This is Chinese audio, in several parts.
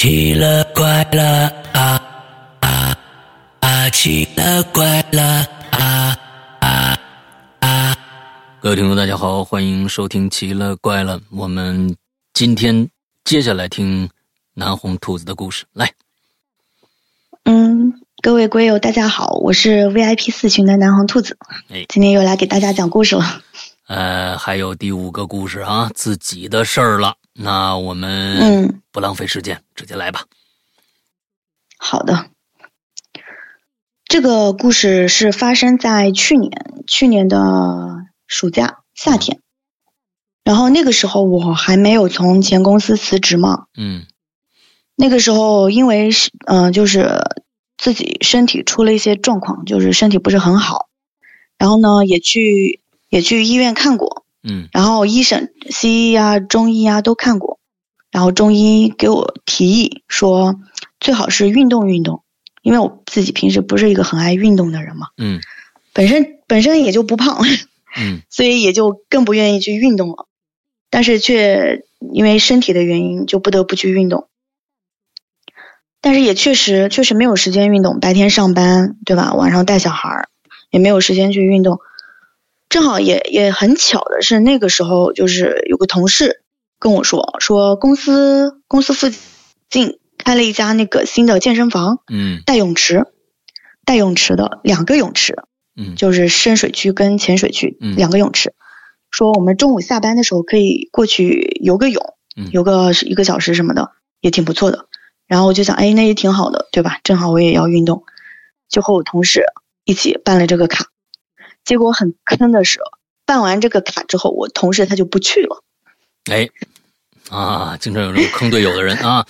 奇了怪了啊啊啊！奇了怪了啊啊啊！各位听众，大家好，欢迎收听《奇了怪了》。我们今天接下来听南红兔子的故事。来，嗯，各位龟友，大家好，我是 VIP 四群的南红兔子。哎，今天又来给大家讲故事了。呃，还有第五个故事啊，自己的事儿了。那我们嗯，不浪费时间，直接来吧。好的。这个故事是发生在去年，去年的暑假夏天。然后那个时候我还没有从前公司辞职嘛，嗯那个时候因为是嗯、呃就是自己身体出了一些状况，就是身体不是很好，然后呢也去也去医院看过，嗯。然后医生、西医啊、中医啊都看过，然后中医给我提议说，最好是运动运动，因为我自己平时不是一个很爱运动的人嘛，嗯。本身本身也就不胖，嗯。所以也就更不愿意去运动了，但是却因为身体的原因就不得不去运动，但是也确实确实没有时间运动，白天上班对吧？晚上带小孩儿也没有时间去运动。正好也也很巧的是，那个时候就是有个同事跟我说，说公司公司附近开了一家那个新的健身房，嗯带泳池，带泳池的两个泳池，嗯就是深水区跟浅水区嗯两个泳池。说我们中午下班的时候可以过去游个泳嗯，游个一个小时什么的，也挺不错的。然后我就想，哎，那也挺好的，对吧？正好我也要运动，就和我同事一起办了这个卡。结果很坑的是，办完这个卡之后，我同事他就不去了，哎啊，经常有这种坑队友的人啊。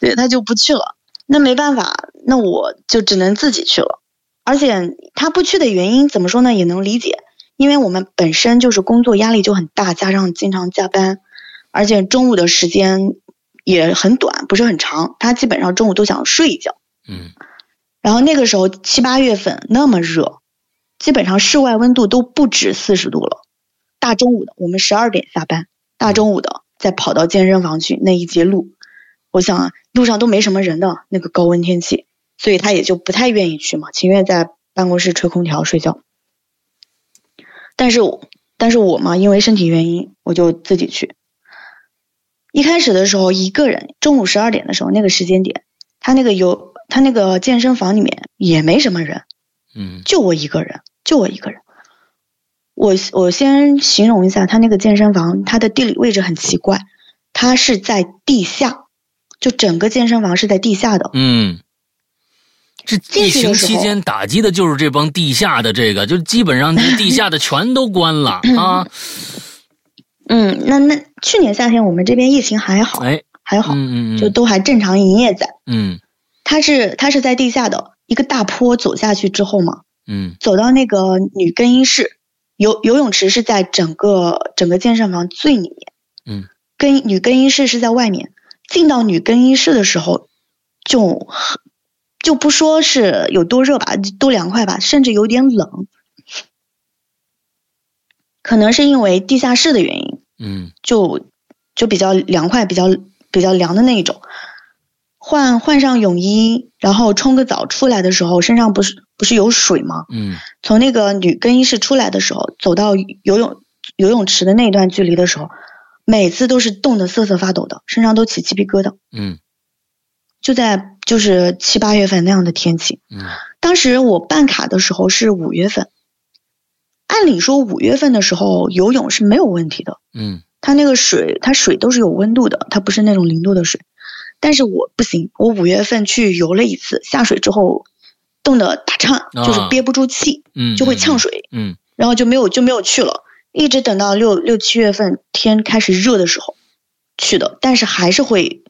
对，他就不去了。那没办法，那我就只能自己去了。而且他不去的原因怎么说呢，也能理解，因为我们本身就是工作压力就很大，加上经常加班，而且中午的时间也很短，不是很长。他基本上中午都想睡一觉。嗯然后那个时候七八月份那么热，基本上室外温度都不止四十度了。大中午的，我们十二点下班，大中午的再跑到健身房去那一节路，我想啊路上都没什么人的那个高温天气，所以他也就不太愿意去嘛，情愿在办公室吹空调睡觉。但是我，但是我嘛，因为身体原因，我就自己去。一开始的时候一个人，中午十二点的时候那个时间点，他那个有他那个健身房里面也没什么人，嗯就我一个人，就我一个人。我我先形容一下他那个健身房，它的地理位置很奇怪，它是在地下，就整个健身房是在地下的。嗯。这疫情期间打击的就是这帮地下的这个，就基本上这地下的全都关了 啊！嗯，那那去年夏天我们这边疫情还好，哎，还好，嗯嗯嗯，就都还正常营业在。嗯它是它是在地下的一个大坡走下去之后嘛，嗯走到那个女更衣室，游游泳池是在整个整个健身房最里面，嗯，更女更衣室是在外面。进到女更衣室的时候，就就不说是有多热吧，多凉快吧，甚至有点冷。可能是因为地下室的原因，嗯就就比较凉快，比较比较凉的那一种。换换上泳衣，然后冲个澡出来的时候，身上不是不是有水吗？嗯。从那个女更衣室出来的时候，走到游泳游泳池的那一段距离的时候，每次都是冻得瑟瑟发抖的，身上都起鸡皮疙瘩。嗯。就在就是七八月份那样的天气，嗯。当时我办卡的时候是五月份，按理说五月份的时候游泳是没有问题的，嗯。它那个水它水都是有温度的，它不是那种零度的水。但是我不行，我五月份去游了一次，下水之后冻得打颤，就是憋不住气，嗯，就会呛水。嗯然后就没有就没有去了，一直等到六六七月份天开始热的时候去的，但是还是会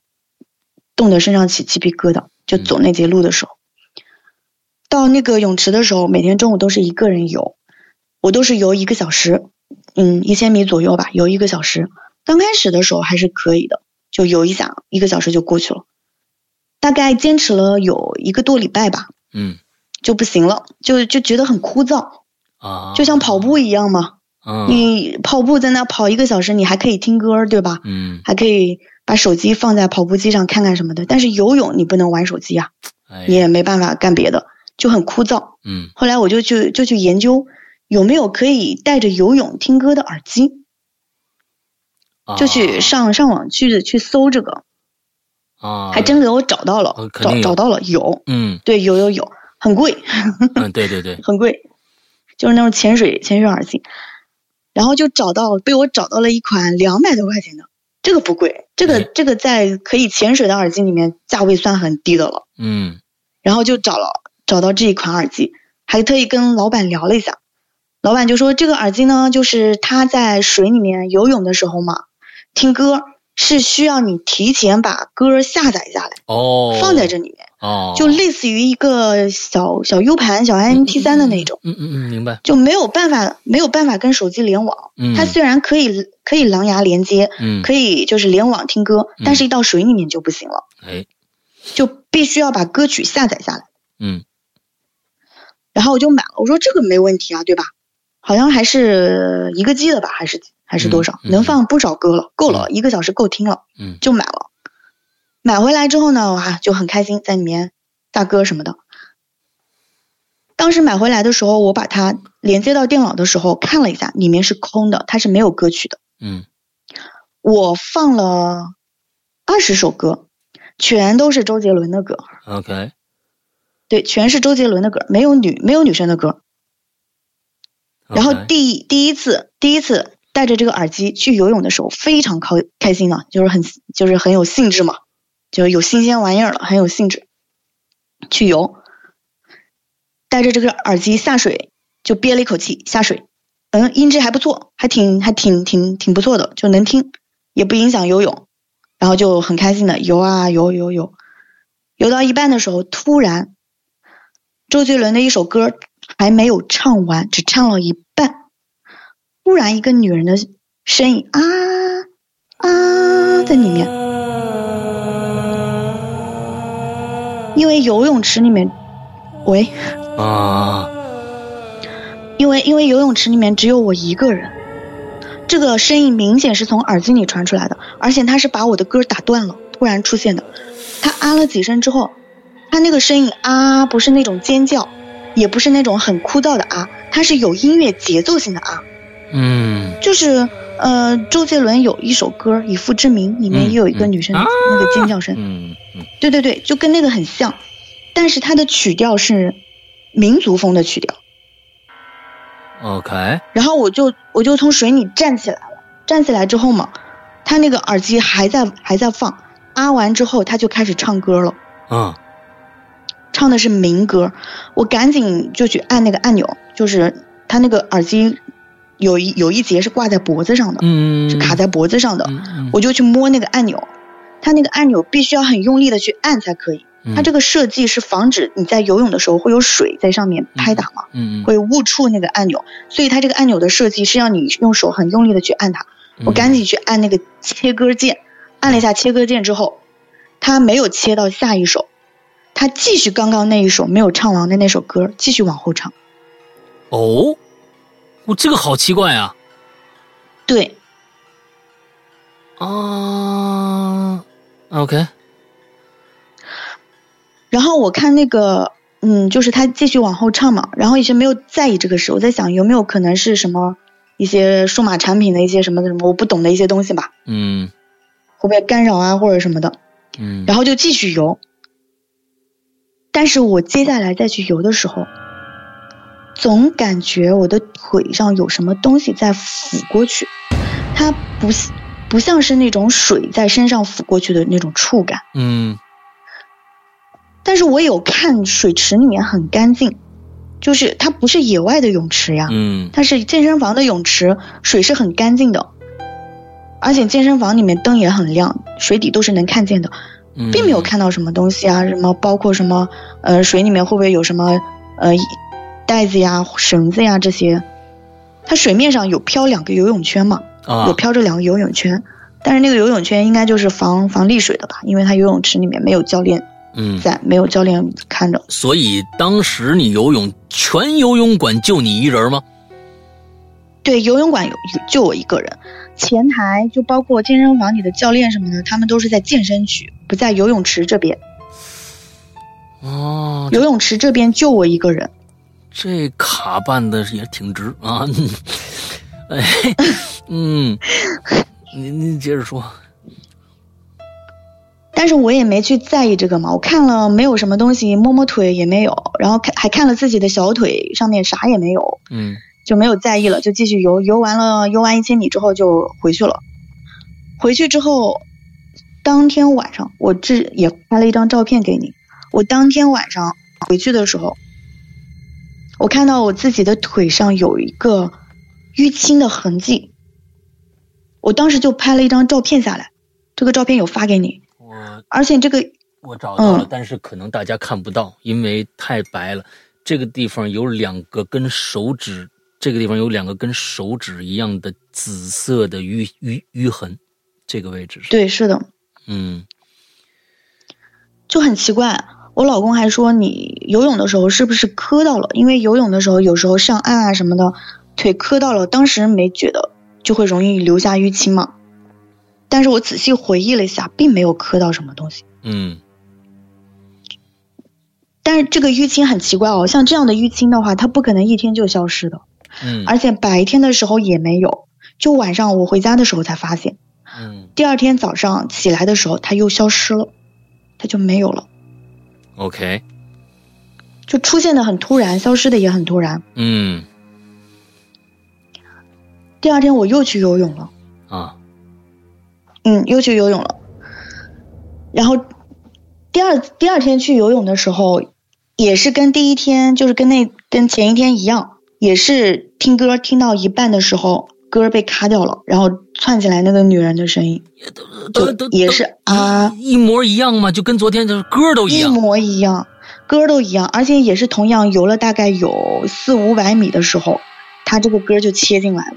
冻得身上起鸡皮疙瘩。就走那节路的时候，到那个泳池的时候，每天中午都是一个人游，我都是游一个小时，嗯，一千米左右吧，游一个小时。刚开始的时候还是可以的，就游一下，一个小时就过去了。大概坚持了有一个多礼拜吧，嗯就不行了，就就觉得很枯燥，啊，就像跑步一样嘛。嗯你跑步在那跑一个小时，你还可以听歌，对吧？嗯还可以把手机放在跑步机上看看什么的。但是游泳你不能玩手机啊，哎你也没办法干别的，就很枯燥。嗯后来我就去就去研究有没有可以带着游泳听歌的耳机，就去啊上上网去去搜这个，啊，还真给我找到了找找到了有，嗯。对，有有有，很贵，嗯，对对对，很贵，就是那种潜水潜水耳机，然后就找到被我找到了一款两百多块钱的，这个不贵，这个哎。这个在可以潜水的耳机里面价位算很低的了，嗯。然后就找了找到这一款耳机，还特意跟老板聊了一下，老板就说这个耳机呢，就是他在水里面游泳的时候嘛，听歌是需要你提前把歌下载下来，哦，放在这里面，哦，就类似于一个小小 U 盘、小 MP 3的那种。嗯嗯嗯，明白，就没有办法没有办法跟手机联网。嗯它虽然可以可以蓝牙连接，嗯，可以就是联网听歌，嗯但是一到水里面就不行了，哎，就必须要把歌曲下载下来。嗯然后我就买了，我说这个没问题啊，对吧？好像还是一个 G 的吧，还是还是多少，嗯嗯能放不少歌了，够了，一个小时够听了，嗯就买了。买回来之后呢，哇，就很开心，在里面大歌什么的。当时买回来的时候，我把它连接到电脑的时候看了一下，里面是空的，它是没有歌曲的。嗯我放了二十首歌，全都是周杰伦的歌，，OK，对，全是周杰伦的歌，没有女没有女生的歌。然后第第一次第一次戴着这个耳机去游泳的时候，非常开开心了，就是很就是很有兴致嘛，就是有新鲜玩意儿了，很有兴致去游。戴着这个耳机下水，就憋了一口气下水，嗯，音质还不错，还挺还挺挺挺不错的，就能听，也不影响游泳，然后就很开心的游啊游游游，游到一半的时候，突然周杰伦的一首歌还没有唱完，只唱了一，突然一个女人的声音啊啊在里面，因为游泳池里面，喂，啊，因为因为游泳池里面只有我一个人，这个声音明显是从耳机里传出来的，而且他是把我的歌打断了，突然出现的。他啊了几声之后，他那个声音啊不是那种尖叫，也不是那种很枯燥的啊，它是有音乐节奏性的啊，嗯。就是呃周杰伦有一首歌《以父之名》，里面也有一个嗯。女生啊那个尖叫声，嗯嗯。对对对，就跟那个很像，但是它的曲调是民族风的曲调。，OK，然后我就我就从水里站起来了，站起来之后嘛，他那个耳机还在还在放，啊完之后他就开始唱歌了，嗯。唱的是民歌，我赶紧就去按那个按钮，就是他那个耳机有一有一节是挂在脖子上的，嗯，是卡在脖子上的，我就去摸那个按钮，它那个按钮必须要很用力的去按才可以，嗯。它这个设计是防止你在游泳的时候会有水在上面拍打嘛。会误触那个按钮，所以它这个按钮的设计是让你用手很用力的去按它。嗯。我赶紧去按那个切割键，按了一下切割键之后，它没有切到下一首，它继续刚刚那一首没有唱完的那首歌继续往后唱。哦，我这个好奇怪啊对，啊，OK，然后我看那个，嗯，就是他继续往后唱嘛，然后一直没有在意这个事，我在想有没有可能是什么一些数码产品的一些什么什么我不懂的一些东西吧，嗯会不会干扰啊或者什么的。嗯，然后就继续游。但是我接下来再去游的时候，总感觉我的腿上有什么东西在抚过去，它不不像是那种水在身上抚过去的那种触感。嗯但是我有看水池里面很干净，就是它不是野外的泳池呀，嗯它是健身房的泳池，水是很干净的，而且健身房里面灯也很亮，水底都是能看见的。嗯，并没有看到什么东西啊，什么包括什么呃水里面会不会有什么呃袋子呀、绳子呀这些。它水面上有漂两个游泳圈嘛，啊有漂着两个游泳圈，但是那个游泳圈应该就是防防溺水的吧，因为它游泳池里面没有教练嗯，在，没有教练看着。所以当时你游泳，全游泳馆就你一人吗？对，游泳馆有有就我一个人，前台就包括健身房里的教练什么的，他们都是在健身区，不在游泳池这边。哦，游泳池这边就我一个人。这卡办的也挺值啊。哎，嗯，您您接着说。但是我也没去在意这个嘛，我看了没有什么东西，摸摸腿也没有，然后看还看了自己的小腿上面啥也没有，嗯就没有在意了，就继续游。游完了，游完一千米之后就回去了。回去之后，当天晚上我这也拍了一张照片给你。我当天晚上回去的时候，我看到我自己的腿上有一个淤青的痕迹，我当时就拍了一张照片下来，这个照片有发给你，我而且这个我找到了，嗯但是可能大家看不到，因为太白了。这个地方有两个跟手指，这个地方有两个跟手指一样的紫色的淤淤淤痕，这个位置是，对是的，嗯就很奇怪。我老公还说你游泳的时候是不是磕到了？因为游泳的时候有时候上岸啊什么的，腿磕到了，当时没觉得，就会容易留下淤青嘛。但是我仔细回忆了一下，并没有磕到什么东西。嗯但是这个淤青很奇怪哦，像这样的淤青的话，它不可能一天就消失的，嗯而且白天的时候也没有，就晚上我回家的时候才发现。嗯第二天早上起来的时候，它又消失了，它就没有了，，OK，就出现的很突然，消失的也很突然。嗯第二天我又去游泳了。啊嗯，又去游泳了。然后第二第二天去游泳的时候，也是跟第一天，就是跟那跟前一天一样，也是听歌听到一半的时候，歌被卡掉了，然后窜起来那个女人的声音，都就都也是啊，一模一样嘛？就跟昨天的歌都一样一。模一样，歌都一样，而且也是同样游了大概有四五百米的时候，他这个歌就切进来了，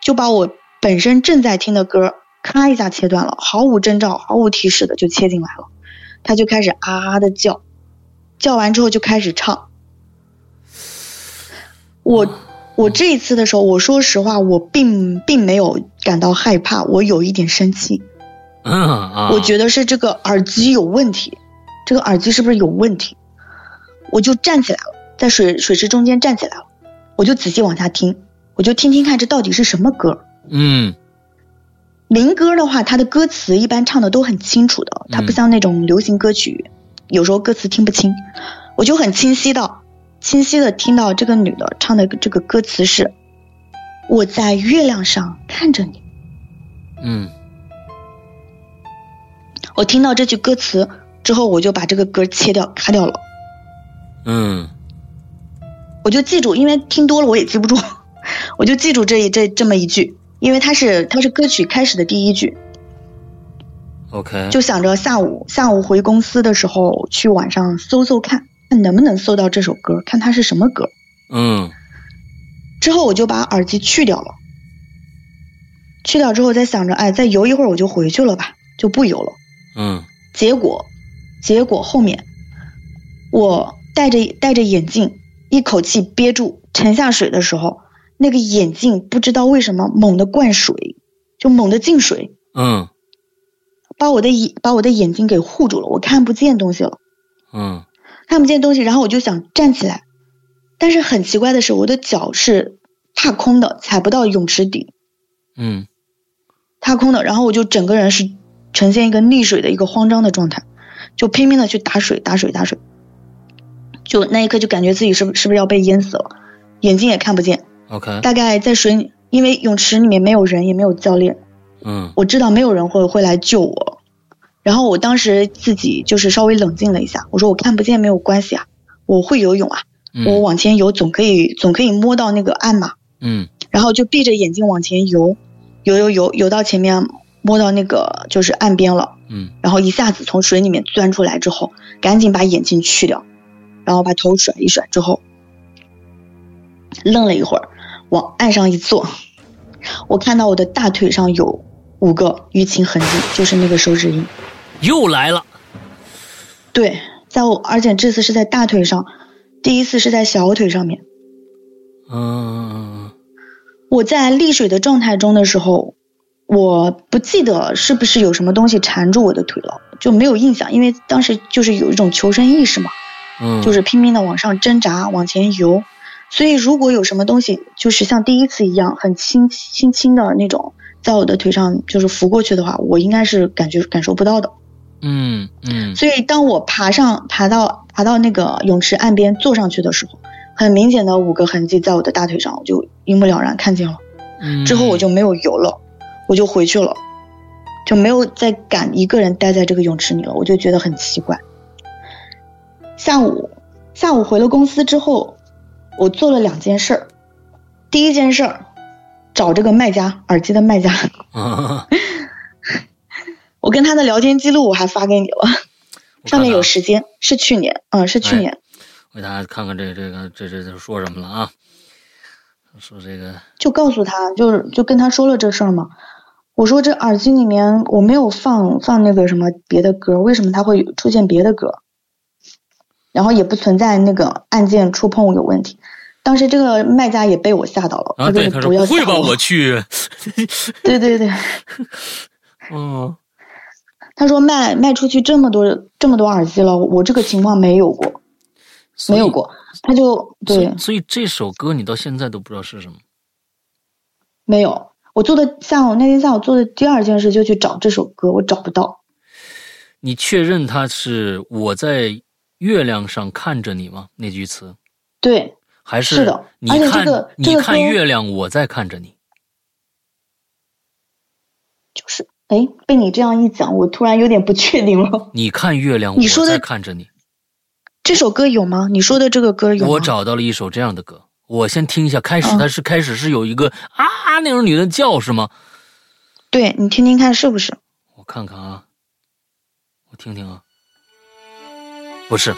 就把我本身正在听的歌咔一下切断了，毫无征兆、毫无提示的就切进来了，他就开始啊啊的叫，叫完之后就开始唱。我我这一次的时候，我说实话，我并并没有感到害怕，我有一点生气。嗯啊，我觉得是这个耳机有问题，这个耳机是不是有问题？我就站起来了，在水水池中间站起来了，我就仔细往下听，我就听听看这到底是什么歌。嗯民歌的话，它的歌词一般唱的都很清楚的，它不嗯像那种流行歌曲，有时候歌词听不清。我就很清晰的、清晰的听到这个女的唱的这个歌词是：“我在月亮上看着你。”嗯。我听到这句歌词之后，我就把这个歌切掉、卡掉了。嗯。我就记住，因为听多了我也记不住，我就记住这一这这么一句，因为它是它是歌曲开始的第一句，，OK，就想着下午下午回公司的时候去网上搜搜看，看能不能搜到这首歌，看它是什么歌。嗯之后我就把耳机去掉了，去掉之后再想着，哎，再游一会儿我就回去了吧，就不游了。嗯结果，结果后面我戴着戴着眼镜，一口气憋住沉下水的时候，那个眼镜不知道为什么猛地灌水，就猛地进水，嗯把我的眼把我的眼睛给护住了，我看不见东西了，嗯看不见东西，然后我就想站起来，但是很奇怪的是，我的脚是踏空的，踩不到泳池底，嗯。踏空的，然后我就整个人是呈现一个溺水的一个慌张的状态，就拼命的去打水，打水，打水，就那一刻就感觉自己是不是不是要被淹死了，眼睛也看不见，，OK，大概在水里，因为泳池里面没有人，也没有教练，嗯。我知道没有人会会来救我，然后我当时自己就是稍微冷静了一下，我说我看不见没有关系啊，我会游泳啊，嗯我往前游总可以总可以摸到那个岸嘛，嗯然后就闭着眼睛往前游，游游游游到前面摸到那个就是岸边了，嗯然后一下子从水里面钻出来之后，赶紧把眼镜去掉，然后把头甩一甩之后，愣了一会儿，往岸上一坐，我看到我的大腿上有五个淤青痕迹，就是那个手指印。又来了，对，在我，而且这次是在大腿上，第一次是在小腿上面。嗯我在溺水的状态中的时候，我不记得是不是有什么东西缠住我的腿了，就没有印象，因为当时就是有一种求生意识嘛，嗯，就是拼命的往上挣扎，往前游。所以如果有什么东西，就是像第一次一样很轻轻轻的那种，在我的腿上就是拂过去的话，我应该是感觉感受不到的。嗯嗯所以当我爬上爬到爬到那个泳池岸边坐上去的时候，很明显的五个痕迹在我的大腿上，我就一目了然看见了。嗯，之后我就没有游了，我就回去了，就没有再敢一个人待在这个泳池里了。我就觉得很奇怪。下午下午回了公司之后，我做了两件事儿。第一件事儿，找这个卖家耳机的卖家，啊，我跟他的聊天记录我还发给你了，我上面有时间，是去年，嗯，是去哎年。我给大家看看这这个这这这说什么了啊？说这个就告诉他，就是就跟他说了这事儿嘛。我说这耳机里面我没有放放那个什么别的歌，为什么它会出现别的歌？然后也不存在那个按键触碰有问题。当时这个卖家也被我吓到了，他说不要会吧，我我去，对对对，嗯 他说卖卖出去这么多这么多耳机了，我这个情况没有过，没有过。他就对所以这首歌你到现在都不知道是什么。没有。我做的下午那天下午做的第二件事就去找这首歌，我找不到。你确认他是我在月亮上看着你吗？那句词对，还是的你看个你这个看月亮，我在看着你。就是哎，被你这样一讲，我突然有点不确定了。你看月亮，我你说的在看着你。这首歌有吗？你说的这个歌有吗？我找到了一首这样的歌，我先听一下。开始嗯它是开始是有一个啊那种女的叫是吗？对你听听看是不是？我看看啊，我听听啊，不是，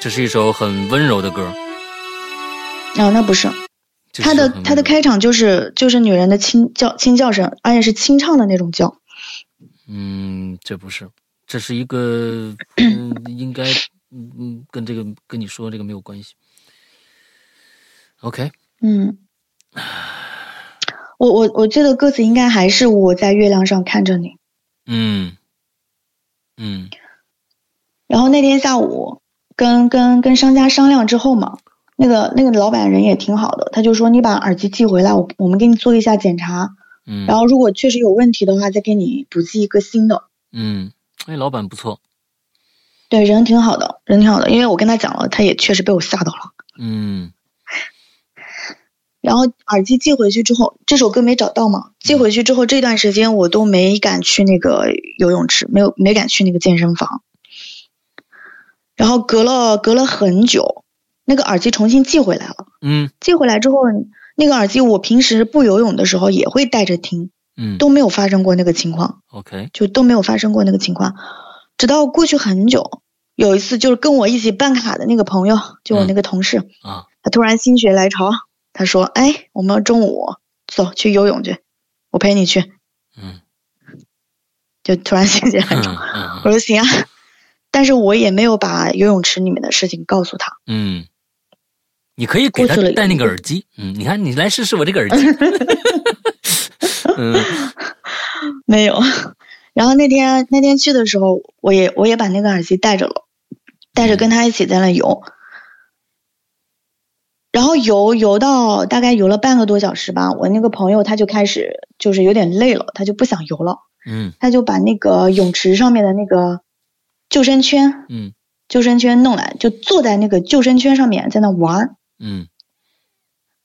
这是一首很温柔的歌。啊，那不是。这它的它的开场就是就是女人的轻叫轻叫声，而且是清唱的那种叫。嗯，这不是，这是一个嗯，应该嗯嗯跟这个跟你说这个没有关系。OK，嗯，我我我记得歌词应该还是我在月亮上看着你。嗯嗯然后那天下午跟跟跟商家商量之后嘛，那个那个老板人也挺好的，他就说你把耳机寄回来，我我们给你做一下检查，嗯，然后如果确实有问题的话，再给你补寄一个新的。嗯，哎，老板不错，对，人挺好的，人挺好的，因为我跟他讲了，他也确实被我吓到了。嗯然后耳机寄回去之后，这首歌没找到嘛？寄回去之后，这段时间我都没敢去那个游泳池，没有没敢去那个健身房。然后隔了隔了很久，那个耳机重新寄回来了。嗯寄回来之后，那个耳机我平时不游泳的时候也会戴着听，嗯，都没有发生过那个情况，OK，就都没有发生过那个情况。直到过去很久，有一次就是跟我一起办卡的那个朋友，就我那个同事，啊，他突然心血来潮，他说：“哎，我们中午走去游泳去，我陪你去。嗯”就突然心血来嗯潮，嗯我说行啊，但是我也没有把游泳池里面的事情告诉他。嗯，你可以给他戴那个耳机，嗯，你看你来试试我这个耳机，嗯。没有。然后那天那天去的时候，我也我也把那个耳机带着了，带着跟他一起在那游。然后游游到大概游了半个多小时吧，我那个朋友他就开始就是有点累了，他就不想游了，嗯。他就把那个泳池上面的那个救生圈嗯。救生圈弄来，就坐在那个救生圈上面在那玩儿。嗯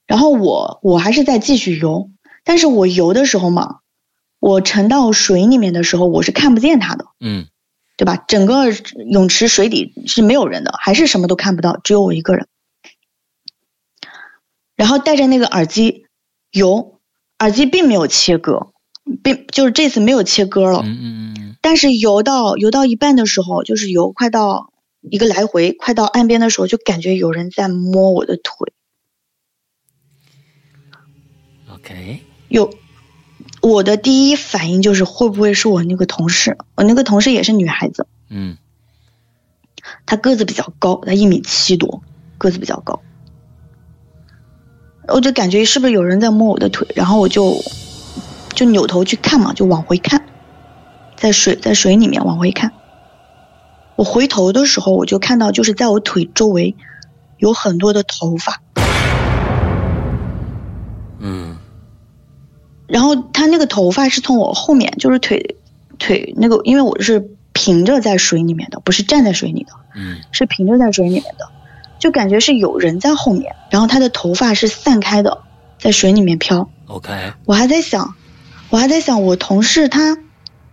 然后我我还是在继续游，但是我游的时候嘛，我沉到水里面的时候，我是看不见他的，嗯对吧？整个泳池水底是没有人的，还是什么都看不到，只有我一个人。然后戴着那个耳机游，耳机并没有切割，并就是这次没有切割了。嗯嗯嗯但是游到游到一半的时候，就是游快到一个来回，快到岸边的时候，就感觉有人在摸我的腿。，OK，有，我的第一反应就是会不会是我那个同事？我那个同事也是女孩子，嗯她个子比较高，她一米七多，个子比较高。我就感觉是不是有人在摸我的腿，然后我就就扭头去看嘛，就往回看，在水在水里面往回看。我回头的时候，我就看到就是在我腿周围有很多的头发，嗯。然后他那个头发是从我后面，就是腿腿那个，因为我是平着在水里面的，不是站在水里的，嗯。是平着在水里面的，就感觉是有人在后面，然后他的头发是散开的，在水里面飘。，OK，我还在想，我还在想，我同事他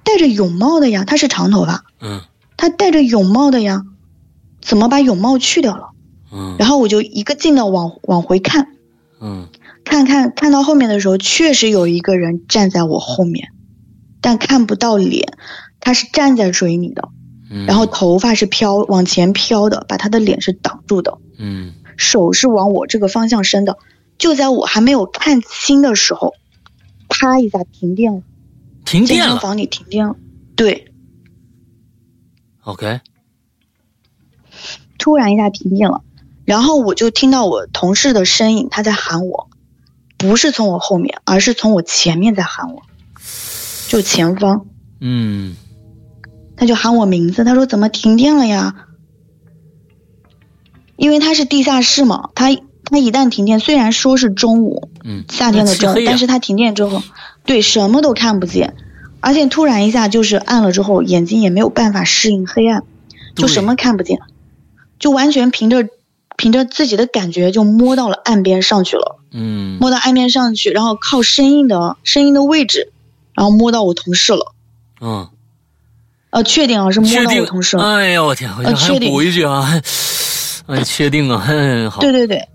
戴着泳帽的呀，他是长头发，嗯他戴着泳帽的呀，怎么把泳帽去掉了？嗯然后我就一个劲的往往回看，嗯看看看到后面的时候，确实有一个人站在我后面，但看不到脸，他是站在水里的，嗯，然后头发是飘往前飘的，把他的脸是挡住的，嗯手是往我这个方向伸的。就在我还没有看清的时候，啪一下停电了，停电了房里停电了。对，，OK，突然一下停电了，然后我就听到我同事的身影，他在喊我，不是从我后面，而是从我前面在喊我，就前方，嗯他就喊我名字，他说怎么停电了呀？因为它是地下室嘛，它它一旦停电，虽然说是中午，嗯，夏天的中午但是它停电之后，对什么都看不见，而且突然一下就是暗了之后，眼睛也没有办法适应黑暗，就什么看不见，就完全凭着凭着自己的感觉就摸到了岸边上去了，嗯。摸到岸边上去，然后靠声音的声音的位置，然后摸到我同事了，嗯，呃，确定啊是摸到我同事了，哎呀，我天，我确定补一句啊，哎，确定啊，嗯，好，对对对，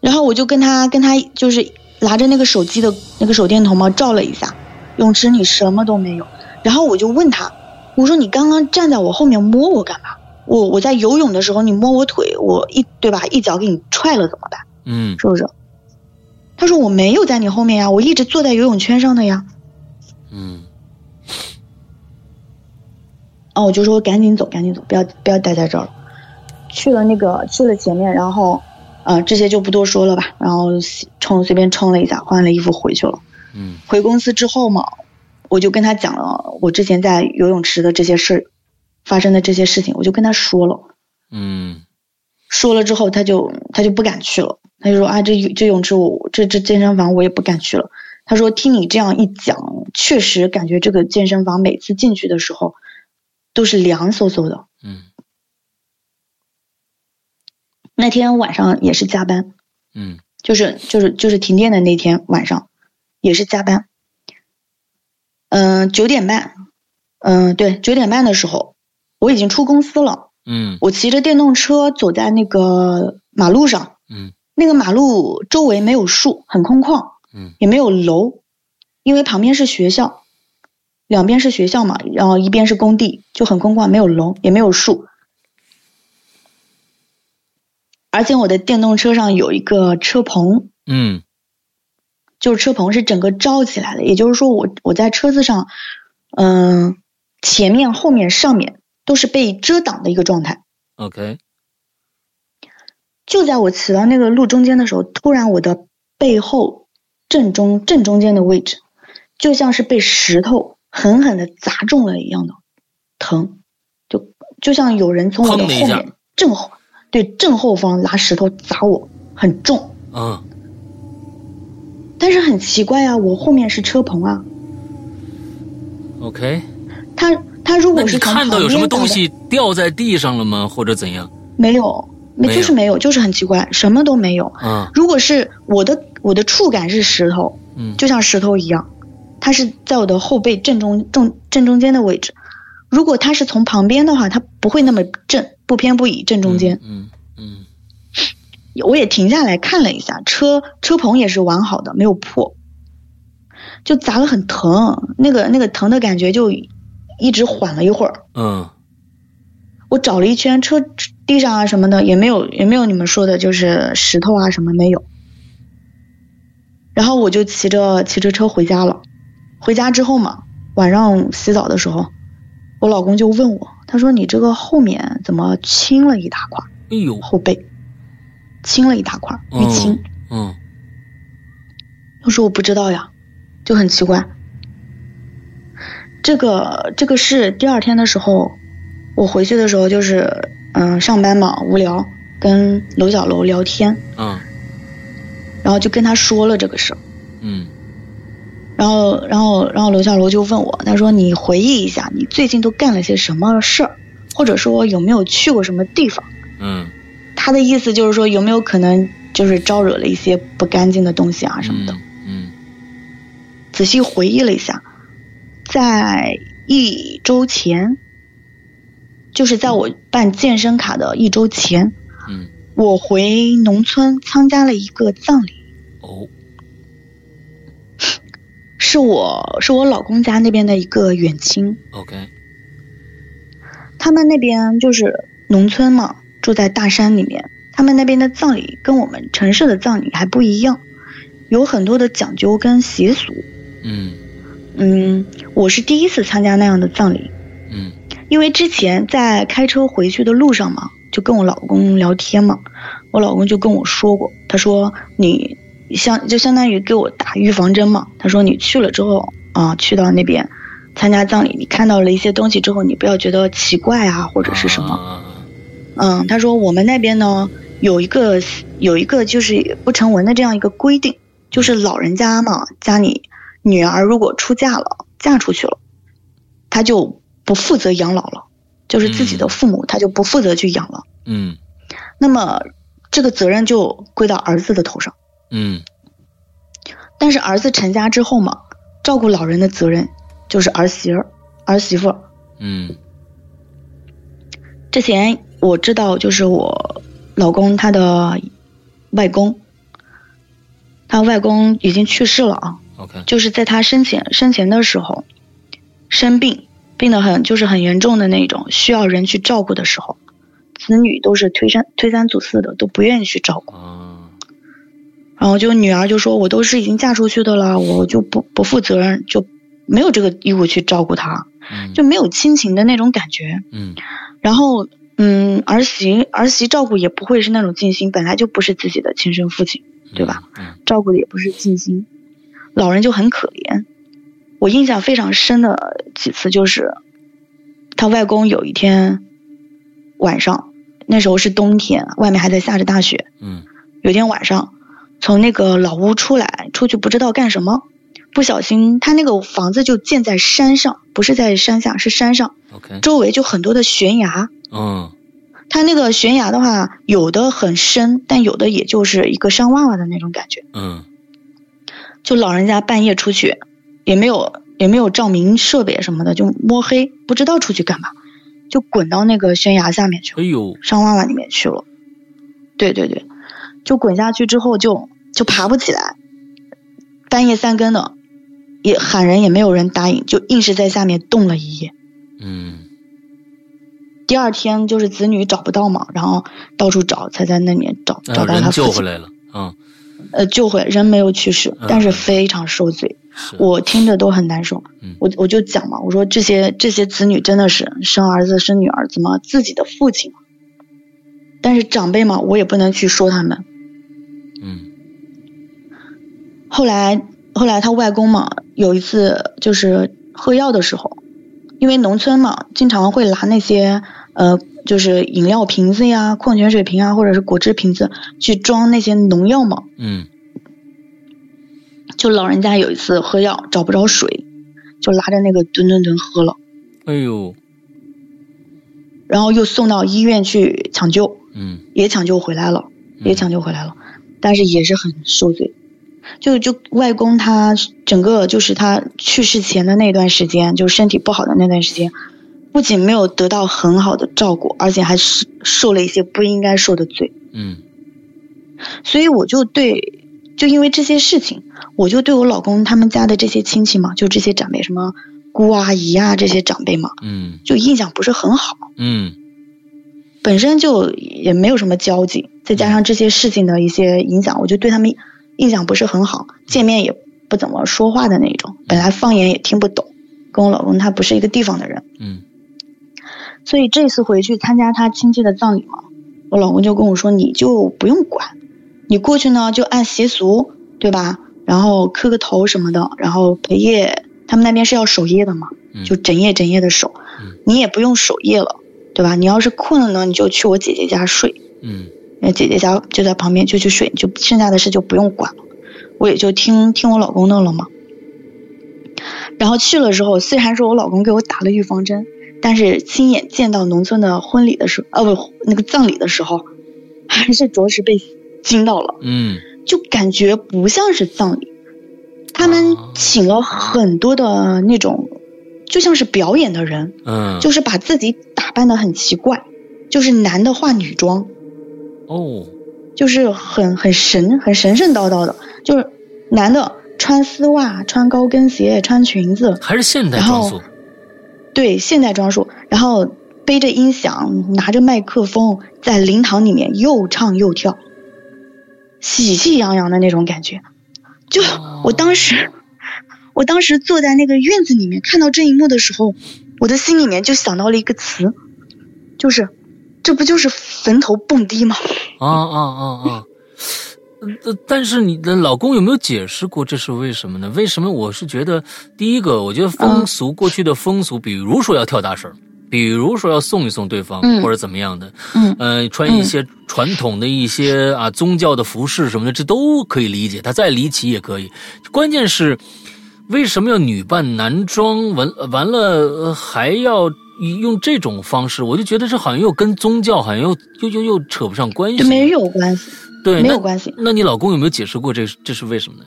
然后我就跟他跟他就是拿着那个手机的那个手电筒嘛照了一下，泳池里什么都没有。然后我就问他，我说你刚刚站在我后面摸我干嘛？我我在游泳的时候你摸我腿，我一对吧一脚给你踹了怎么办？嗯是不是？他说我没有在你后面呀，我一直坐在游泳圈上的呀。嗯哦，我就说赶紧走，赶紧走，不要不要待在这儿了。去了那个去了前面，然后，呃，这些就不多说了吧。然后洗冲随便冲了一下，换了衣服回去了。嗯回公司之后嘛，我就跟他讲了我之前在游泳池的这些事发生的这些事情，我就跟他说了。嗯说了之后，他就他就不敢去了。他就说啊，这这泳池我这这健身房我也不敢去了。他说听你这样一讲，确实感觉这个健身房每次进去的时候都是凉飕飕的。嗯那天晚上也是加班，嗯就是就是就是停电的那天晚上，也是加班。嗯、九点半，嗯、对，九点半的时候，我已经出公司了。嗯我骑着电动车走在那个马路上，嗯那个马路周围没有树，很空旷，嗯也没有楼，因为旁边是学校，两边是学校嘛，然后一边是工地，就很空旷，没有楼，也没有树。而且我的电动车上有一个车棚，嗯就是车棚是整个罩起来的，也就是说我我在车子上，嗯、前面、后面、上面都是被遮挡的一个状态。，OK，就在我骑到那个路中间的时候，突然我的背后正中正中间的位置，就像是被石头狠狠的砸中了一样的疼，就就像有人从我的后面正后对正后方拿石头砸我，很重。嗯但是很奇怪啊，我后面是车棚啊，，OK，他他如果是从看到有什么东西掉在地上了吗？或者怎样？没有？没就是没有，就是很奇怪，什么都没有。嗯如果是我的我的触感是石头，嗯就像石头一样，它是在我的后背正中正正中间的位置。如果它是从旁边的话，它不会那么正，不偏不倚正中间。嗯嗯我也停下来看了一下，车车棚也是完好的，没有破，就砸了很疼，那个那个疼的感觉就一直缓了一会儿。嗯我找了一圈车地上啊什么的也没有，也没有你们说的就是石头啊什么没有。然后我就骑着骑着车回家了。回家之后嘛，晚上洗澡的时候，我老公就问我，他说你这个后面怎么青了一大块？哎呦，后背青了一大块，淤青。嗯我说我不知道呀，就很奇怪。这个这个是第二天的时候，我回去的时候就是嗯上班嘛无聊，跟楼小楼聊天，嗯然后就跟他说了这个事儿。嗯然后，然后，然后楼小楼就问我，他说：“你回忆一下，你最近都干了些什么事儿，或者说有没有去过什么地方？”嗯他的意思就是说，有没有可能就是招惹了一些不干净的东西啊什么的。嗯仔细回忆了一下，在一周前，就是在我办健身卡的一周前，嗯我回农村参加了一个葬礼，哦是我是我老公家那边的一个远亲，OK。他们那边就是农村嘛，住在大山里面，他们那边的葬礼跟我们城市的葬礼还不一样，有很多的讲究跟习俗。嗯嗯，我是第一次参加那样的葬礼，嗯因为之前在开车回去的路上嘛，就跟我老公聊天嘛，我老公就跟我说过，他说你相就相当于给我打预防针嘛，他说你去了之后啊，去到那边参加葬礼，你看到了一些东西之后，你不要觉得奇怪啊或者是什么，啊嗯，他说我们那边呢有一个有一个就是不成文的这样一个规定，就是老人家嘛，家里女儿如果出嫁了，嫁出去了，他就不负责养老了，就是自己的嗯。父母他就不负责去养了，嗯。那么这个责任就归到儿子的头上。嗯。但是儿子成家之后嘛，照顾老人的责任就是儿媳儿、儿媳妇儿。嗯。之前我知道，就是我老公他的外公，他外公已经去世了啊，OK。就是在他生前生前的时候生病，病得很就是很严重的那种，需要人去照顾的时候，子女都是推三推三阻四的，都不愿意去照顾。啊。然后就女儿就说：“我都是已经嫁出去的了，我就不不负责任，就没有这个义务去照顾他，嗯。就没有亲情的那种感觉。”嗯。然后，嗯，儿媳儿媳照顾也不会是那种尽心，本来就不是自己的亲生父亲，对吧？嗯照顾的也不是尽心，老人就很可怜。我印象非常深的几次就是，他外公有一天晚上，那时候是冬天，外面还在下着大雪。嗯有天晚上，从那个老屋出来，出去不知道干什么，不小心他那个房子就建在山上，不是在山下，是山上，OK 周围就很多的悬崖。嗯它那个悬崖的话，有的很深，但有的也就是一个山洼洼的那种感觉。嗯就老人家半夜出去，也没有也没有照明设备什么的，就摸黑，不知道出去干嘛，就滚到那个悬崖下面去了，哎呦山洼洼里面去了。对对对，就滚下去之后就就爬不起来，半夜三更的，也喊人也没有人答应，就硬是在下面冻了一夜。嗯第二天就是子女找不到嘛，然后到处找，才在那里面找找到他父亲。救回来了嗯呃，救回来人没有去世，嗯但是非常受罪，是我听着都很难受。嗯我我就讲嘛，我说这些这些子女真的是生儿子生女儿，怎么自己的父亲？但是长辈嘛，我也不能去说他们。嗯后来后来他外公嘛，有一次就是喝药的时候，因为农村嘛，经常会拿那些呃，就是饮料瓶子呀、矿泉水瓶啊，或者是果汁瓶子去装那些农药嘛。嗯就老人家有一次喝药找不着水，就拿着那个吨吨吨喝了，哎呦然后又送到医院去抢救，嗯也抢救回来了，也抢救回来了，但是也是很受罪。就就外公他整个就是他去世前的那段时间，就身体不好的那段时间，不仅没有得到很好的照顾，而且还是受了一些不应该受的罪。嗯所以我就对，就因为这些事情，我就对我老公他们家的这些亲戚嘛，就这些长辈，什么姑阿姨啊这些长辈嘛，嗯就印象不是很好。嗯本身就也没有什么交集，再加上这些事情的一些影响，我就对他们印象不是很好，见面也不怎么说话的那种。本来方言也听不懂，跟我老公他不是一个地方的人，嗯所以这次回去参加他亲戚的葬礼嘛，我老公就跟我说，你就不用管，你过去呢就按习俗，对吧？然后磕个头什么的，然后陪夜他们那边是要守夜的嘛，嗯就整夜整夜的守嗯。你也不用守夜了，对吧？你要是困了呢，你就去我姐姐家睡，嗯那姐姐家就在旁边，就去睡，就剩下的事就不用管了。我也就听听我老公的了嘛。然后去了之后，虽然说我老公给我打了预防针，但是亲眼见到农村的婚礼的时候，呃不，那个葬礼的时候，还是着实被惊到了。嗯就感觉不像是葬礼。他们哦请了很多的那种，就像是表演的人，嗯，就是把自己打扮的很奇怪，就是男的化女装，哦，就是很很神很神神叨叨的，就是男的穿丝袜、穿高跟鞋、穿裙子，还是现代然后装束。对现代装束，然后背着音响，拿着麦克风，在灵堂里面又唱又跳，喜气洋洋的那种感觉。就哦我当时，我当时坐在那个院子里面看到这一幕的时候，我的心里面就想到了一个词，就是，这不就是坟头蹦迪吗？啊啊啊啊！呃，但是你的老公有没有解释过这是为什么呢？为什么？我是觉得，第一个，我觉得风嗯俗、过去的风俗，比如说要跳大绳，比如说要送一送对方，嗯或者怎么样的，嗯呃，穿一些传统的一些啊宗教的服饰什么的，这都可以理解。他再离奇也可以，关键是为什么要女扮男装？完完了、呃还要用这种方式？我就觉得这好像又跟宗教好像又又又又扯不上关系。就没有关系，对，没有关系，那你老公有没有解释过这这是为什么呢？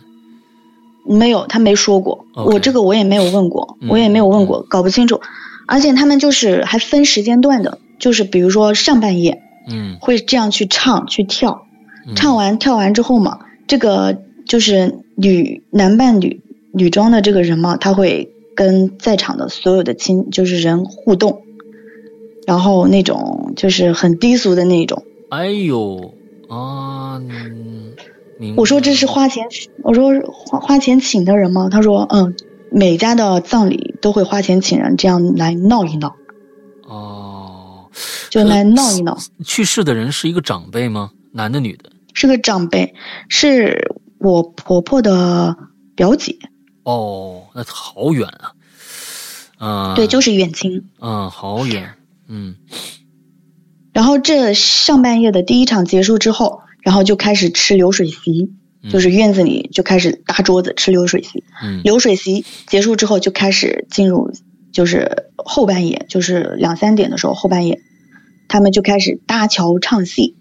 没有，他没说过。我这个我也没有问过，嗯我也没有问过，搞不清楚。而且他们就是还分时间段的，就是比如说上半夜嗯，会这样去唱去跳，嗯唱完跳完之后嘛，这个就是女男扮女女装的这个人嘛，他会跟在场的所有的亲就是人互动，然后那种就是很低俗的那种。哎呦啊，我说这是花钱，我说花花钱请的人吗？他说嗯，每家的葬礼都会花钱请人，这样来闹一闹，哦，就来闹一闹。去世的人是一个长辈吗？男的女的？是个长辈，是我婆婆的表姐，哦，那好远啊！啊，对，就是远亲。嗯，好远，嗯然后这上半夜的第一场结束之后，然后就开始吃流水席，嗯就是院子里就开始搭桌子吃流水席。嗯流水席结束之后，就开始进入就是后半夜，就是两三点的时候后半夜，他们就开始搭桥唱戏，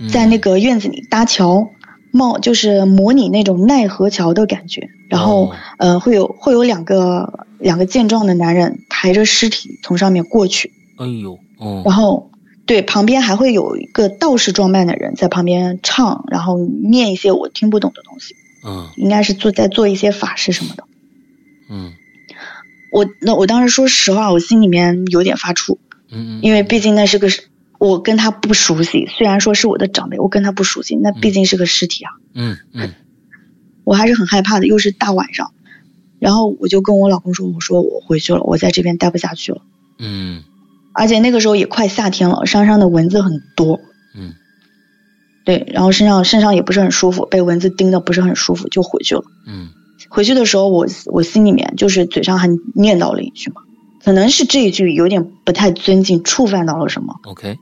嗯在那个院子里搭桥。冒就是模拟那种奈何桥的感觉，然后、哦。呃会有会有两个两个健壮的男人抬着尸体从上面过去，哎呦哦。然后对旁边还会有一个道士装扮的人在旁边唱，然后念一些我听不懂的东西，嗯。应该是做在做一些法事什么的。嗯。我那我当时说实话，我心里面有点发怵，嗯嗯，因为毕竟那是个我跟他不熟悉，虽然说是我的长辈，我跟他不熟悉，那毕竟是个尸体啊，嗯嗯。我还是很害怕的，又是大晚上。然后我就跟我老公说，我说我回去了，我在这边待不下去了。嗯。而且那个时候也快夏天了，山上的蚊子很多，嗯。对，然后身上身上也不是很舒服，被蚊子叮的不是很舒服，就回去了。嗯。回去的时候我，我心里面就是嘴上还念叨了一句嘛，可能是这一句有点不太尊敬，触犯到了什么，，OK，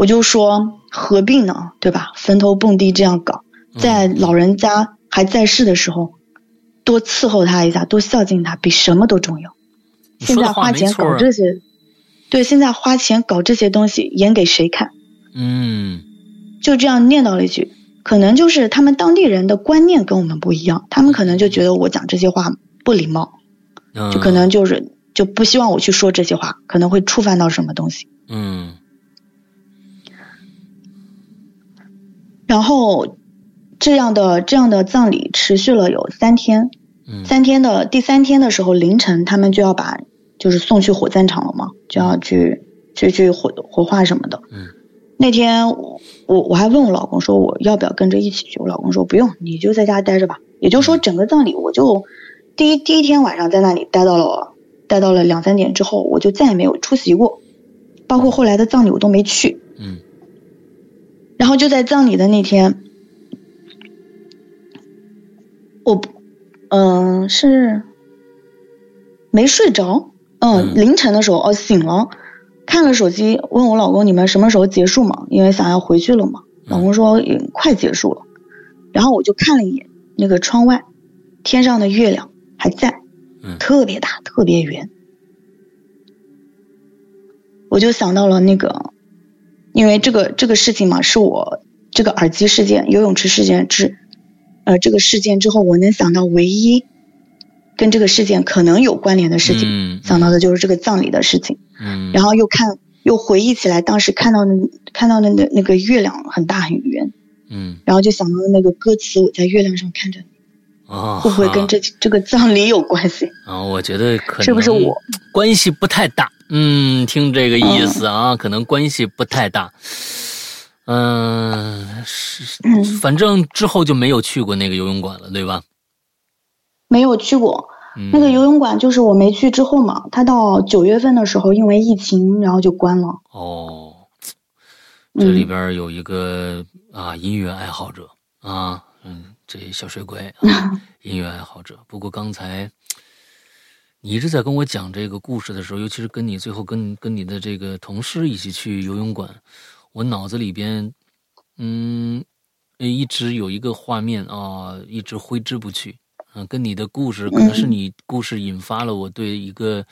我就说何必呢，对吧？坟头蹦迪这样搞，嗯在老人家还在世的时候，多伺候他一下，多孝敬他，比什么都重要。现在花钱搞这些，对，现在花钱搞这些东西，演给谁看？嗯就这样念叨了一句，可能就是他们当地人的观念跟我们不一样，他们可能就觉得我讲这些话不礼貌，嗯，就可能就是就不希望我去说这些话，可能会触犯到什么东西。嗯然后这样的这样的葬礼持续了有三天，嗯三天的第三天的时候凌晨，他们就要把就是送去火葬场了嘛，就要去去去火火化什么的。嗯那天我我我还问我老公说我要不要跟着一起去，我老公说不用，你就在家待着吧。也就是说，整个葬礼我就第一第一天晚上在那里待到了待到了两三点之后，我就再也没有出席过，包括后来的葬礼我都没去。嗯然后就在葬礼的那天，我嗯、是没睡着，嗯，嗯凌晨的时候哦醒了，看了手机，问我老公你们什么时候结束嘛？因为想要回去了嘛。老公说嗯快结束了，然后我就看了一眼那个窗外，天上的月亮还在，嗯特别大，特别圆。我就想到了那个，因为这个这个事情嘛，是我这个耳机事件、游泳池事件之，呃，这个事件之后，我能想到唯一跟这个事件可能有关联的事情，嗯想到的就是这个葬礼的事情。嗯，然后又看又回忆起来，当时看到的看到的那那个月亮很大很圆，嗯然后就想到那个歌词：“我在月亮上看着你。”啊，会不会跟这这个葬礼有关系？啊？我觉得可能是不是我关系不太大？嗯，听这个意思啊，可能关系不太大。嗯，是，嗯反正之后就没有去过那个游泳馆了，对吧？没有去过嗯，那个游泳馆，就是我没去之后嘛，它到九月份的时候因为疫情，然后就关了。哦，这里嗯边有一个啊音乐爱好者啊，嗯，这小水鬼啊，音乐爱好者。不过刚才你一直在跟我讲这个故事的时候，尤其是跟你最后跟跟你的这个同事一起去游泳馆，我脑子里边嗯一直有一个画面啊，一直挥之不去。嗯、跟你的故事，可能是嗯你故事引发了我对一个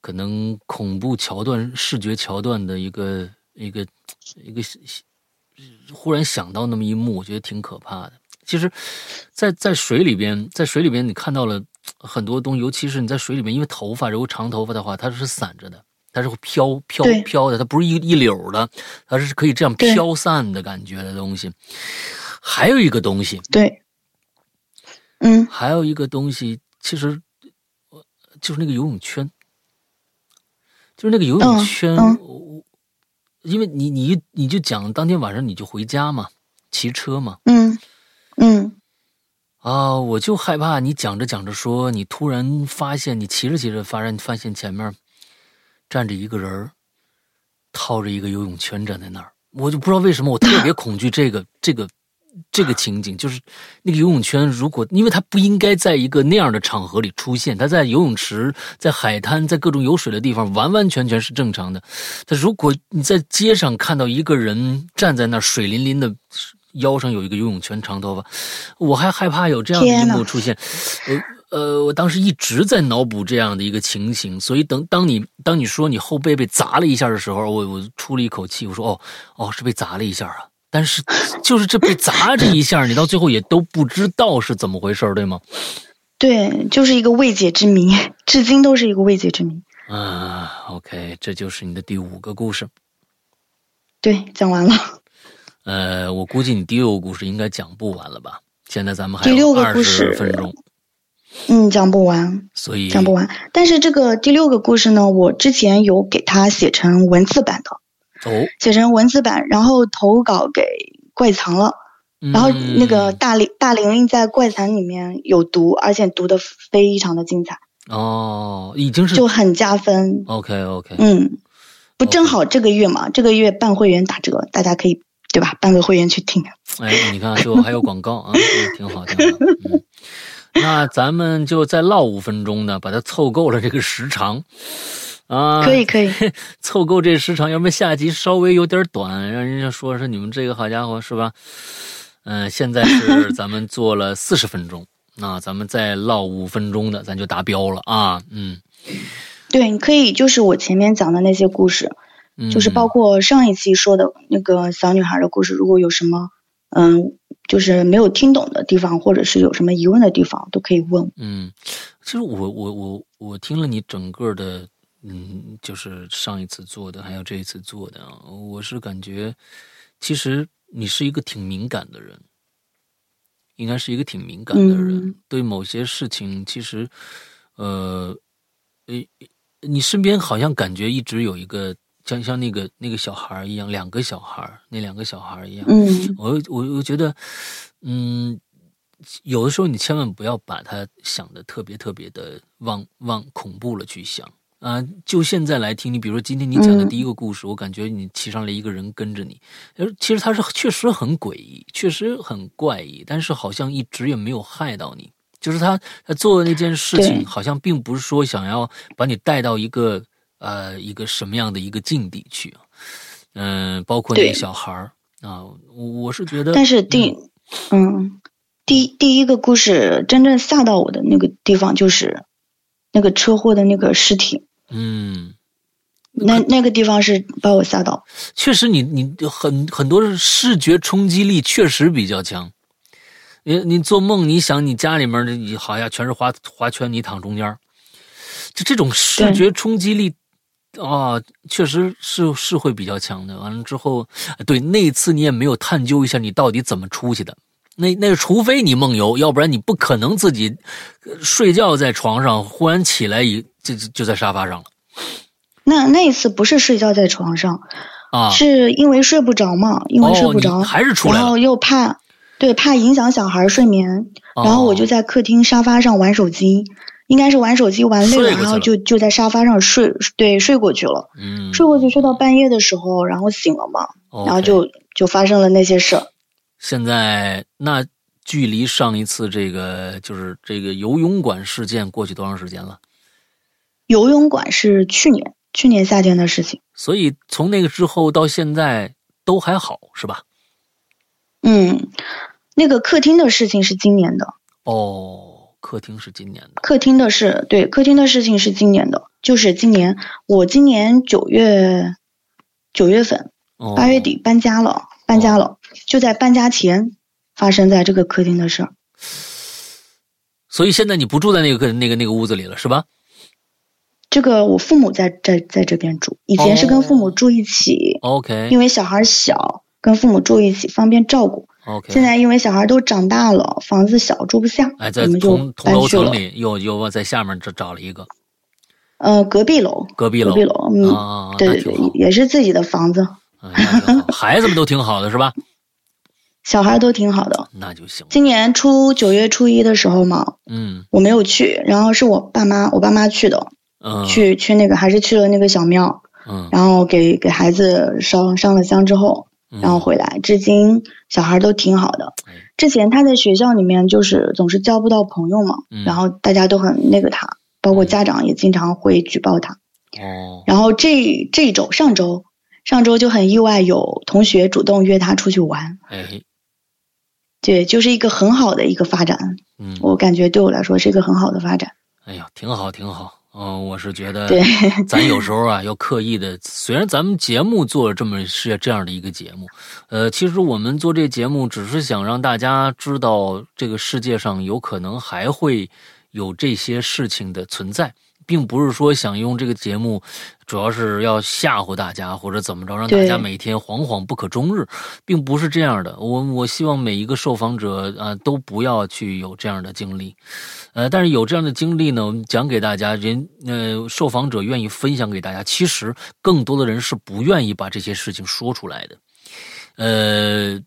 可能恐怖桥段、视觉桥段的一个一个一个忽然想到那么一幕，我觉得挺可怕的。其实在，在水里边，在水里边，你看到了很多东西，尤其是你在水里面，因为头发如果长头发的话，它是散着的，它是会飘飘飘的，它不是一一绺的，它是可以这样飘散的感觉的东西。还有一个东西，对，嗯。还有一个东西，其实呃就是那个游泳圈，就是那个游泳嗯圈，我因为你你你就讲当天晚上你就回家嘛，骑车嘛，嗯嗯啊，我就害怕你讲着讲着说，你突然发现你骑着骑着发现发现前面站着一个人，套着一个游泳圈站在那儿，我就不知道为什么我特别恐惧这个这个这个情景，就是那个游泳圈，如果因为它不应该在一个那样的场合里出现，它在游泳池、在海滩、在各种有水的地方完完全全是正常的。但如果你在街上看到一个人站在那儿，水淋淋的，腰上有一个游泳圈，长头发，我还害怕有这样的一幕出现。呃呃，我当时一直在脑补这样的一个情形，所以等当你当你说你后背被砸了一下的时候，我我出了一口气，我说哦哦是被砸了一下啊，但是就是这被砸这一下，你到最后也都不知道是怎么回事，对吗？对，就是一个未解之谜，至今都是一个未解之谜。啊，OK，这就是你的第五个故事。对，讲完了。呃，我估计你第六个故事应该讲不完了吧？现在咱们还有二十分钟，嗯，讲不完，所以讲不完。但是这个第六个故事呢，我之前有给它写成文字版的，哦，写成文字版，然后投稿给怪藏了。然后那个嗯大玲大玲玲在怪藏里面有读，而且读的非常的精彩，哦，已经是就很加分。OK OK，嗯，不正好这个月嘛，这个月办会员打折，大家可以对吧？办个会员去听。哎，你看，最后还有广告啊，嗯 挺好，挺好。嗯，那咱们就再唠五分钟呢，把它凑够了这个时长啊。可以可以，凑够这时长，要不然下集稍微有点短，让人家说是你们这个好家伙是吧？嗯、现在是 咱们做了四十分钟，那咱们再唠五分钟的，咱就达标了啊。嗯，对，你可以就是我前面讲的那些故事，嗯就是包括上一期说的那个小女孩的故事，如果有什么嗯，就是没有听懂的地方，或者是有什么疑问的地方，都可以问。嗯，其实我我我我听了你整个的，嗯，就是上一次做的，还有这一次做的啊，我是感觉，其实你是一个挺敏感的人，应该是一个挺敏感的人，嗯对某些事情，其实，呃，诶，你身边好像感觉一直有一个像像那个那个小孩儿一样，两个小孩儿，那两个小孩儿一样，嗯。我我我觉得，嗯，有的时候你千万不要把它想的特别特别的往往恐怖了去想。啊。就现在来听，你比如说今天你讲的嗯。第一个故事，我感觉你骑上来一个人跟着你，呃，其实他是确实很诡异，确实很怪异，但是好像一直也没有害到你，就是他他做的那件事情，好像并不是说想要把你带到一个呃一个什么样的一个境地去啊，嗯、包括那个小孩儿啊，我我是觉得，但是第，嗯，第第一个故事真正吓到我的那个地方就是那个车祸的那个尸体，嗯，那那个地方是把我吓到。确实你，你很很多视觉冲击力确实比较强。你你做梦，你想你家里面的你好像全是花花圈，你躺中间儿。就这种视觉冲击力啊，确实是是会比较强的。完了之后，对那一次你也没有探究一下你到底怎么出去的。那那除非你梦游，要不然你不可能自己呃睡觉在床上，忽然起来一就就就在沙发上了那那一次不是睡觉在床上，啊。是因为睡不着嘛，因为睡不着，哦还是出来然后又怕，对，怕影响小孩睡眠，哦然后我就在客厅沙发上玩手机，应该是玩手机玩累了，然后就就在沙发上睡，对，睡过去了，嗯，睡过去睡到半夜的时候，然后醒了嘛，然后就就发生了那些事儿。现在那距离上一次这个就是这个游泳馆事件过去多长时间了？游泳馆是去年去年夏天的事情，所以从那个之后到现在都还好是吧？嗯，那个客厅的事情是今年的，哦，客厅是今年的，客厅的事，对，客厅的事情是今年的，就是今年我今年九月九月份哦、八月底搬家了，搬家了，就在搬家前发生在这个客厅的事儿。所以现在你不住在那个那个那个屋子里了是吧？这个我父母在在在这边住，以前是跟父母住一起，OK 因为小孩小，跟父母住一起方便照顾。OK，现在因为小孩都长大了，房子小住不下，哎，在我们就同同。楼层里又又在下面找找了一个。呃，隔壁楼，隔壁楼，隔壁楼，嗯，啊，对对对也是自己的房子，孩子们都挺好的是吧？小孩都挺好的。那就行，今年初九月初一的时候嘛，嗯。我没有去，然后是我爸妈，我爸妈去的，嗯，去去那个还是去了那个小庙，嗯，然后给给孩子烧上了香之后，嗯然后回来，至今小孩都挺好的哎。之前他在学校里面就是总是交不到朋友嘛，嗯然后大家都很那个他，包括家长也经常会举报他。哦，然后这这周上周上周就很意外，有同学主动约他出去玩，哎，对，就是一个很好的一个发展。嗯，我感觉对我来说是一个很好的发展。哎呀，挺好，挺好。嗯、我是觉得，咱有时候啊要刻意的，虽然咱们节目做了这么是这样的一个节目，呃，其实我们做这节目只是想让大家知道，这个世界上有可能还会有这些事情的存在，并不是说想用这个节目，主要是要吓唬大家或者怎么着，让大家每天惶惶不可终日，并不是这样的。我我希望每一个受访者啊、都不要去有这样的经历。呃，但是有这样的经历呢，我们讲给大家，人呃，受访者愿意分享给大家。其实更多的人是不愿意把这些事情说出来的，呃，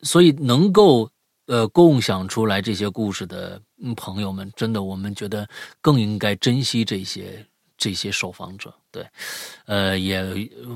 所以能够呃共享出来这些故事的嗯朋友们，真的我们觉得更应该珍惜这些这些受访者。对，呃，也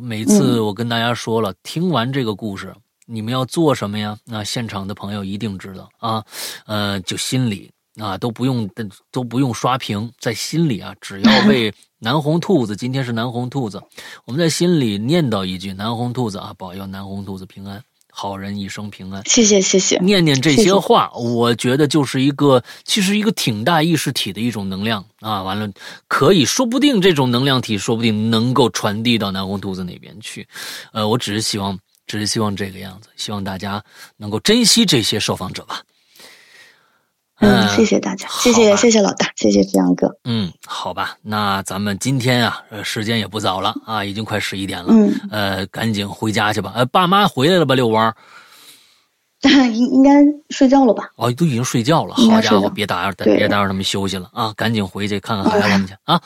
每次我跟大家说了，听完这个故事。你们要做什么呀？那现场的朋友一定知道啊，呃，就心里啊，都不用都不用刷屏，在心里啊，只要 为南红兔子，今天是南红兔子，我们在心里念叨一句：南红兔子啊，保佑南红兔子平安，好人一生平安。谢谢谢谢。念念这谢谢些话，我觉得就是一个，其实一个挺大意识体的一种能量啊。完了，可以说不定这种能量体，说不定能够传递到南红兔子那边去。呃，我只是希望。只是希望这个样子，希望大家能够珍惜这些受访者吧。嗯，谢谢大家，谢谢谢谢老大，谢谢志阳哥。嗯，好吧，那咱们今天啊，呃，时间也不早了啊，已经快十一点了。嗯，呃，赶紧回家去吧。呃，爸妈回来了吧？遛弯儿。应应该睡觉了吧？哦，都已经睡觉了。好家伙，别打扰，别打扰他们休息了啊！赶紧回去看看孩子们去啊！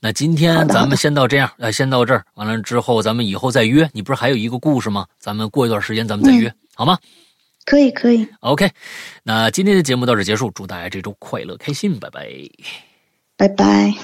那今天咱们先到这样，呃，先到这儿。完了之后，咱们以后再约。你不是还有一个故事吗？咱们过一段时间咱们再约，嗯、好吗？可以，可以。OK，那今天的节目到这结束，祝大家这周快乐开心，拜拜，拜拜。